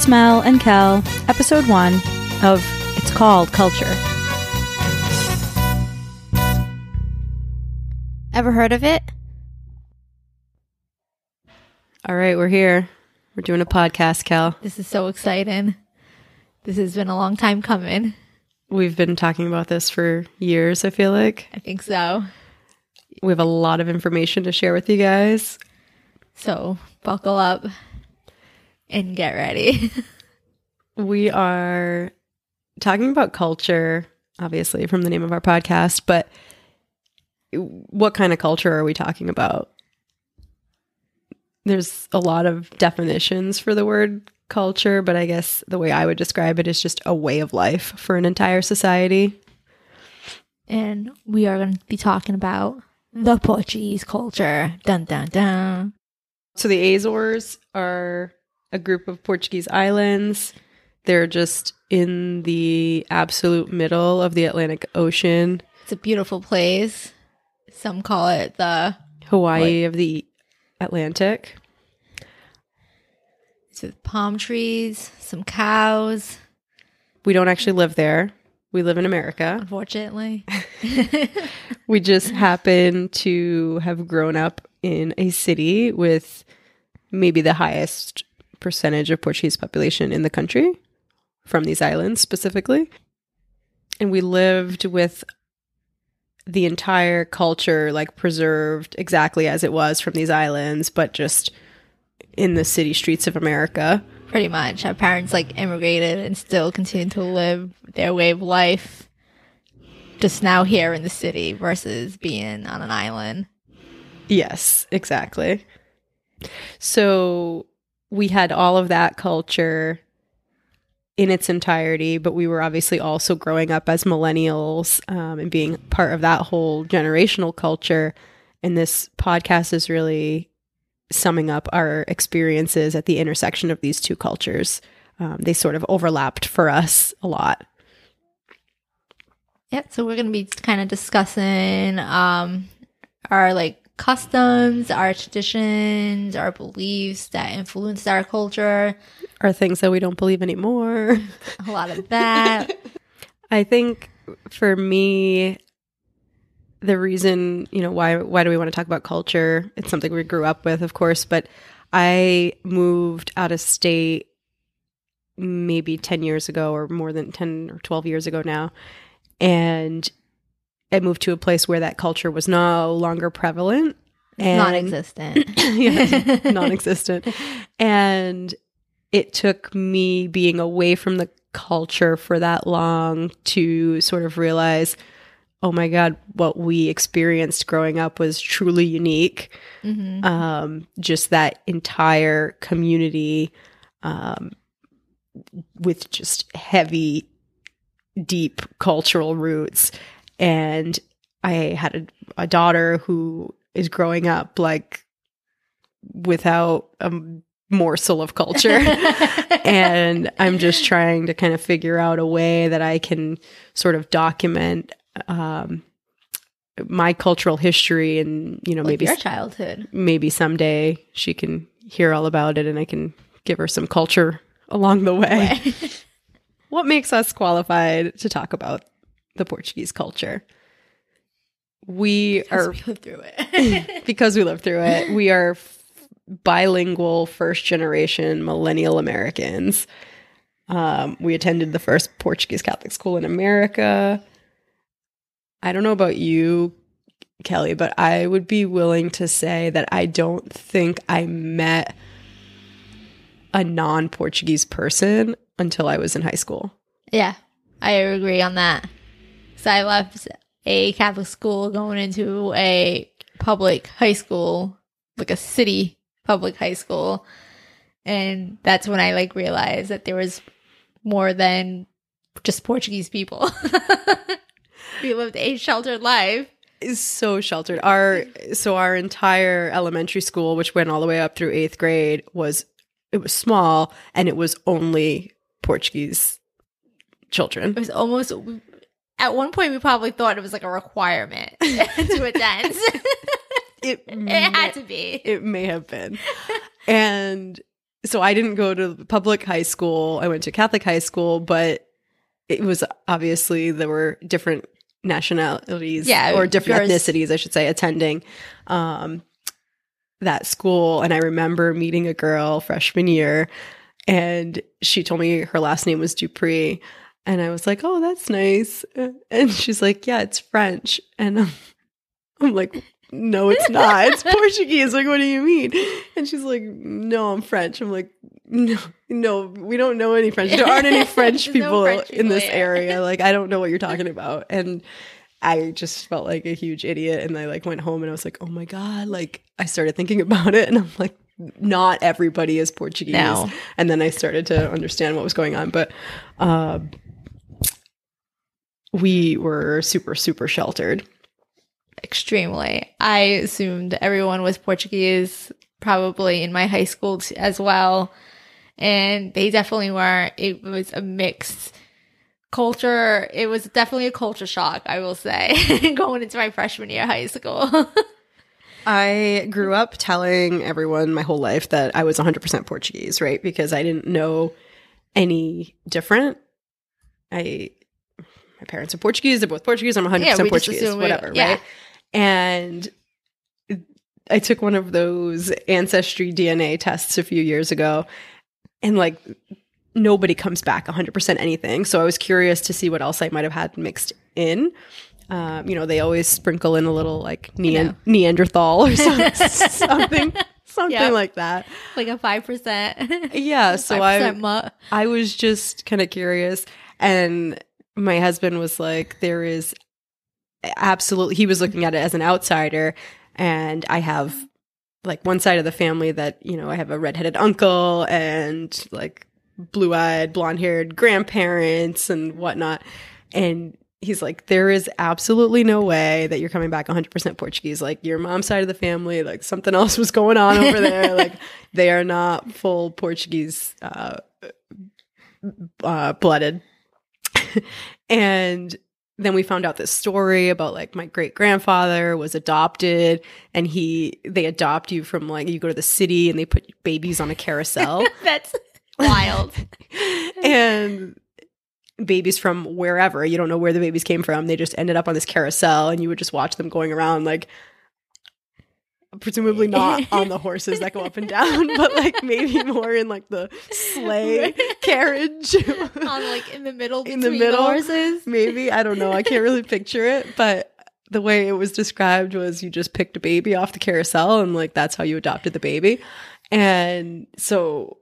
It's Mel and Kel, episode one of It's Called Culture. Ever heard of it? All right, we're here. We're doing a podcast, Kel. This is so exciting. This has been a long time coming. We've been talking about this for years, I feel like. I think so. We have a lot of information to share with you guys. So buckle up and get ready. We are talking about culture, obviously, from the name of our podcast, but what kind of culture are we talking about? There's a lot of definitions for the word culture, but I guess the way I would describe it is just a way of life for an entire society. and we are going to be talking about the Portuguese culture. Dun dun dun. So the Azores are a group of Portuguese islands. They're just in the absolute middle of the Atlantic Ocean, It's a beautiful place. Some call it the Hawaii of the Atlantic. it's with palm trees, some cows, We don't actually live there. We live in America. unfortunately. We just happen to have grown up in a city with maybe the highest percentage of Portuguese population in the country from these islands specifically. And we lived with the entire culture like preserved exactly as it was from these islands, but just in the city streets of America. Pretty much. Our parents like immigrated and still continue to live their way of life just now here in the city versus being on an island. Yes, exactly. So we had all of that culture in its entirety, but we were obviously also growing up as millennials um, and being part of that whole generational culture. And this podcast is really summing up our experiences at the intersection of these two cultures. Um, they sort of overlapped for us a lot. Yeah, so we're gonna be kind of discussing um our like customs, our traditions, our beliefs that influenced our culture. Are things that we don't believe anymore. A lot of that. I think for me, the reason, you know, why why do we want to talk about culture? It's something we grew up with, of course, but I moved out of state maybe 10 years ago or more than 10 or 12 years ago now. And I moved to a place where that culture was no longer prevalent. And- non-existent. yeah, non-existent. And it took me being away from the culture for that long to sort of realize, oh my God, what we experienced growing up was truly unique. hmm Um, just that entire community um, with just heavy, deep cultural roots. And I had a, a daughter who is growing up like without a morsel of culture. and I'm just trying to kind of figure out a way that I can sort of document um, my cultural history and, you know, Like maybe your childhood. maybe someday she can hear all about it and I can give her some culture along the way. what makes us qualified to talk about the Portuguese culture? We are we lived through it. because we lived through it. We are f- bilingual first generation millennial Americans. Um, we attended the first Portuguese Catholic school in America. I don't know about you, Kelly, but I would be willing to say that I don't think I met a non Portuguese person until I was in high school. yeah, I agree on that. So I left a Catholic school going into a public high school, like a city public high school. And that's when I like realized that there was more than just Portuguese people. we lived a sheltered life. is so sheltered. Our so our entire elementary school, which went all the way up through eighth grade, was it was small and it was only Portuguese children. It was almost at one point we probably thought it was like a requirement to attend. It it may, had to be. it may have been, and so I didn't go to public high school. I went to Catholic high school, but it was obviously there were different nationalities Yeah, or different yours- ethnicities, I should say, attending um, that school. And I remember meeting a girl freshman year, and she told me her last name was Dupree. And I was like, oh, that's nice. And she's like, yeah, it's French. And I'm, I'm like, no, it's not. It's Portuguese. Like, what do you mean? And she's like, no, I'm French. I'm like, no, no, we don't know any French. There aren't any French There's no people French in this area. Like, I don't know what you're talking about. And I just felt like a huge idiot. And I like went home and I was like, oh my God. Like, I started thinking about it and I'm like, not everybody is Portuguese. No. And then I started to understand what was going on. But, uh, we were super, super sheltered. Extremely. I assumed everyone was Portuguese, probably in my high school t- as well. And they definitely were. It was a mixed culture. It was definitely a culture shock, I will say, going into my freshman year of high school. I grew up telling everyone my whole life that I was 100% Portuguese, right? Because I didn't know any different. I my parents are Portuguese, they're both Portuguese, I'm 100% Yeah, just Portuguese, whatever, yeah. right? And I took one of those ancestry DNA tests a few years ago and like nobody comes back 100% anything. So I was curious to see what else I might have had mixed in. Um, you know, they always sprinkle in a little like know. Neanderthal or some- something, something Yep. like that. like a 5%. Yeah. So I, 5% mutt. I was just kind of curious. And my husband was like, there is absolutely, he was looking at it as an outsider. And I have like one side of the family that, you know, I have a redheaded uncle and like blue eyed, blonde haired grandparents and whatnot. And he's like, there is absolutely no way that you're coming back 100% Portuguese. Like your mom's side of the family, like something else was going on over there. like they are not full Portuguese, uh, uh, blooded. and then we found out this story about like my great grandfather was adopted and he they adopt you from like you go to the city and they put babies on a carousel That's wild. and babies from wherever you don't know where the babies came from they just ended up on this carousel and you would just watch them going around like presumably not on the horses that go up and down but like maybe more in like the sleigh carriage. On like in the middle In the middle? horses. maybe. I don't know. I can't really picture it but the way it was described was you just picked a baby off the carousel and like that's how you adopted the baby. And so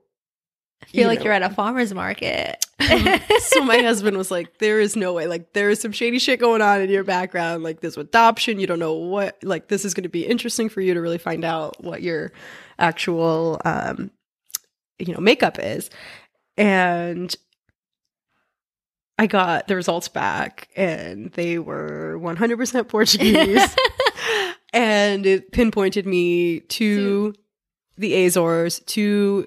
feel you like know. you're at a farmer's market. so my husband was like, "There is no way. Like, there is some shady shit going on in your background. Like, this adoption. You don't know what. Like, this is going to be interesting for you to really find out what your actual, um, you know, makeup is." And I got the results back, and they were 100% Portuguese, and it pinpointed me to the Azores, to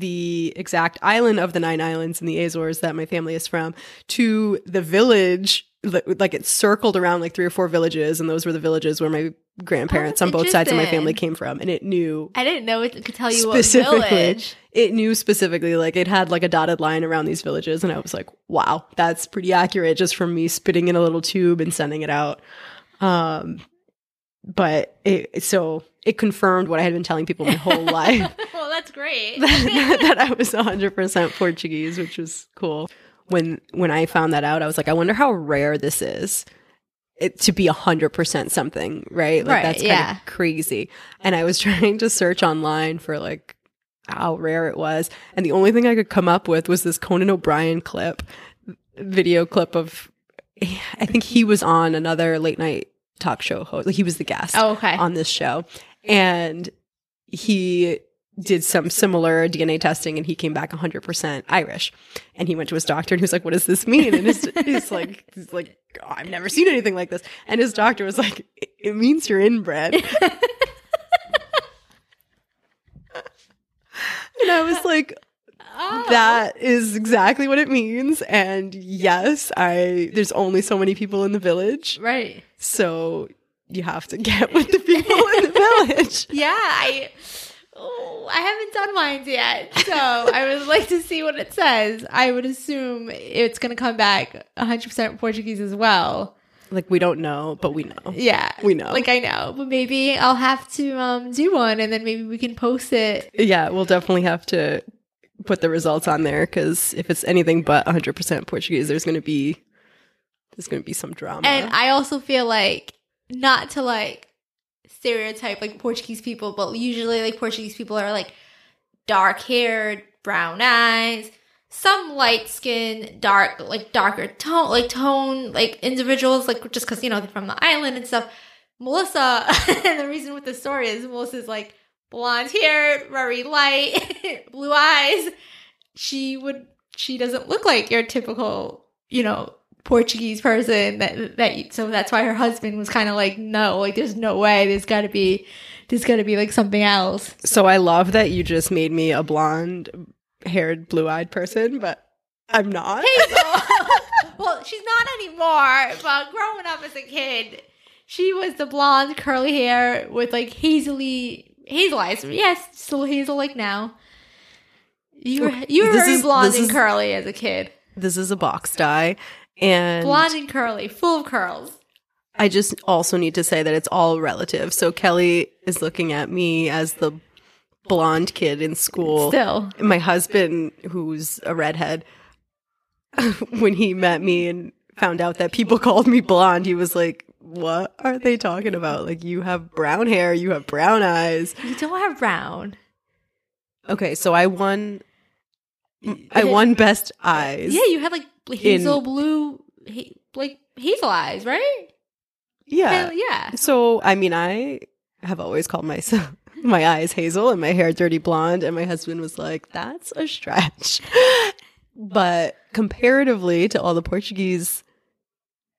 the exact island of the nine islands in the Azores that my family is from to the village like it circled around like three or four villages and those were the villages where my grandparents Oh, on both sides of my family came from and it knew I didn't know it could tell you what specifically village. it knew specifically like it had like a dotted line around these villages and i was like wow that's pretty accurate just from me spitting in a little tube and sending it out um but it so it confirmed what i had been telling people my whole life well, that's great. that, that I was 100% Portuguese, which was cool. When when I found that out, I was like, I wonder how rare this is. It, to be 100% something, right? Like Right, that's kind yeah. of crazy. And I was trying to search online for like how rare it was, and the only thing I could come up with was this Conan O'Brien clip, video clip of I think he was on another late night talk show host. Like he was the guest oh, okay. on this show. And he did some similar DNA testing and he came back 100% Irish. And he went to his doctor and he was like, what does this mean? And his, he's like, he's like, "Oh, I've never seen anything like this. And his doctor was like, "It- it means you're inbred. and I was like, Oh. that is exactly what it means. And yes, I, there's only so many people in the village. right. So you have to get with the people in the village. Yeah, I Oh, I haven't done mine yet, so I would like to see what it says. I would assume it's going to come back 100% Portuguese as well. Like we don't know, but we know. Yeah, We know. Like I know, but maybe I'll have to um do one, and then maybe we can post it. Yeah, we'll definitely have to put the results on there because if it's anything but 100% Portuguese, there's going to be there's going to be some drama. And I also feel like not to like stereotype like Portuguese people, but usually like Portuguese people are like dark haired, brown eyes, some light skin, dark like darker tone like tone like individuals like just because you know they're from the island and stuff. Melissa, and the reason with the story is Melissa's like blonde hair, very light, blue eyes. She would she doesn't look like your typical, you know, Portuguese person that that so that's why her husband was kind of like no like there's no way there's got to be there's got to be like something else. So I love that you just made me a blonde haired, blue eyed person, but I'm not. well she's not anymore but growing up as a kid she was the blonde curly hair with like hazily hazel eyes yes still hazel like now. You were you were This very is- blonde and is- curly as a kid. This is a box dye. And blonde and curly full of curls I just also need to say that it's all relative. So Kelly is looking at me as the blonde kid in school. still My husband, who's a redhead, when he met me and found out that people called me blonde, he was like, What are they talking about? Like, you have brown hair, you have brown eyes. you don't have brown Okay, so I won. I won best eyes. Yeah, you had like hazel blue, ha- like hazel eyes, right? Yeah. Yeah. So, I mean, I have always called myself my eyes hazel and my hair dirty blonde, and my husband was like, "That's a stretch." but comparatively to all the Portuguese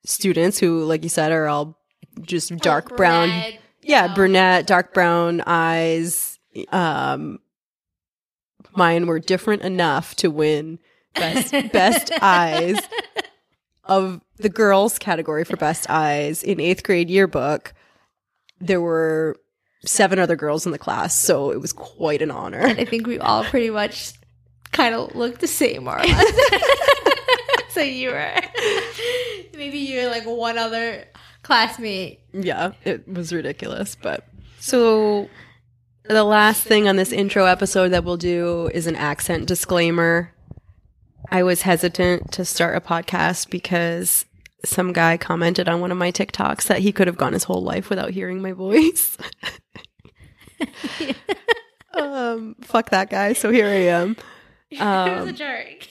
students who, like you said, are all just dark brown, you yeah, know. brunette, dark brown eyes. Um, mine were different enough to win best best eyes of the girls category for best eyes in eighth grade yearbook. There were seven other girls in the class, so it was quite an honor. I think we all pretty much kind of look the same, more or less. so you were maybe you're like one other classmate. Yeah, it was ridiculous, but so the last thing on this intro episode that we'll do is an accent disclaimer. I was hesitant to start a podcast because some guy commented on one of my TikToks that he could have gone his whole life without hearing my voice. um, fuck that guy. So here I am. it was a Um, jerk.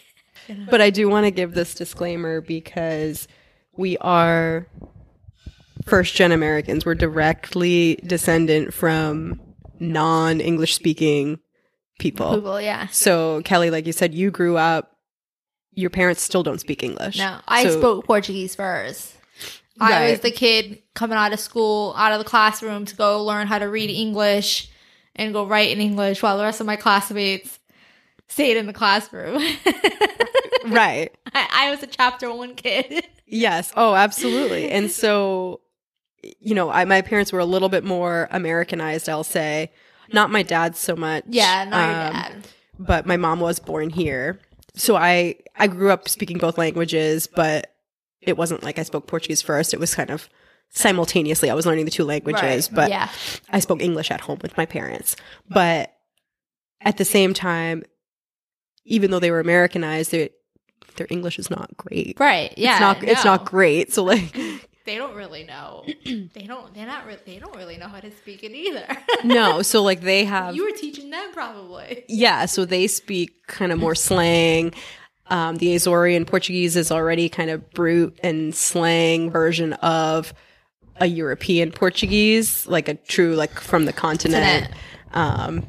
but I do want to give this disclaimer because we are first gen Americans. We're directly descendant from non English speaking people. People, yeah. So, Kelly, like you said, you grew up, your parents still don't speak English. No, I So- spoke Portuguese first. I was the kid coming out of school, out of the classroom to go learn how to read English and go write in English while the rest of my classmates stayed in the classroom. Right. I, I was a chapter one kid. Yes. Oh, absolutely. And so, you know, I, my parents were a little bit more Americanized, I'll say. Not my dad so much. yeah, not your Um, dad. but my mom was born here. So I I grew up speaking both languages, but it wasn't like I spoke Portuguese first. It was kind of simultaneously I was learning the two languages, Right. but yeah, I spoke English at home with my parents. But at the same time, even though they were Americanized, they, their English is not great. right. Yeah, it's not it's not great. So like They don't really know. they don't. They're not. Re- they don't really know how to speak it either. no, so like they have you were teaching them probably. Yeah, so they speak kind of more slang. Um, the Azorean Portuguese is already kind of brute and slang version of a European Portuguese, like a true, like from the continent. Um,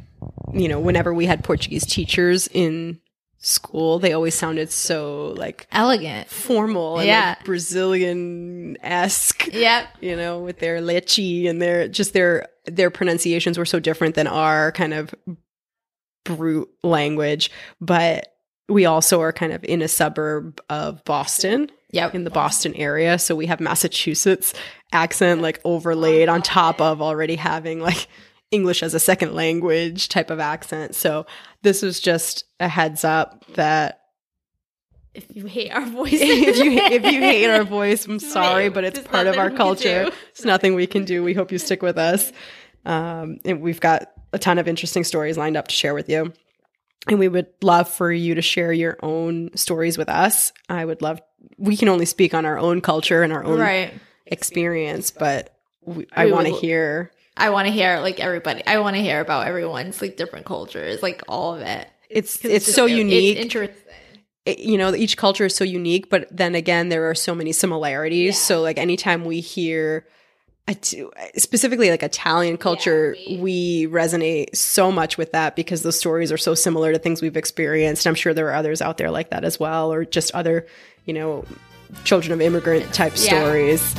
you know, whenever we had Portuguese teachers in school, they always sounded so like Elegant. formal and Yeah. like Brazilian esque Yep. you know, with their leche and their just their their pronunciations were so different than our kind of brute language. But we also are kind of in a suburb of Boston, Yep. in the Boston area. So we have Massachusetts accent like overlaid on top of already having like English as a second language type of accent. So this was just a heads up that If you hate our voice, if you if you hate our voice, I'm sorry, but it's There's part of our culture. It's nothing we can do. We hope you stick with us. Um, and we've got a ton of interesting stories lined up to share with you. And we would love for you to share your own stories with us. I would love. We can only speak on our own culture and our own right. experience, but we, I want to hear. I want to hear like everybody. I want to hear about everyone's like different cultures, like all of it. It's it's just- so it's unique. interesting. it- you know each culture is so unique but then again there are so many similarities Yeah. so like anytime we hear t- specifically like italian culture we- we resonate so much with that because those stories are so similar to things we've experienced i'm sure there are others out there like that as well or just other you know children of immigrant type Yeah. stories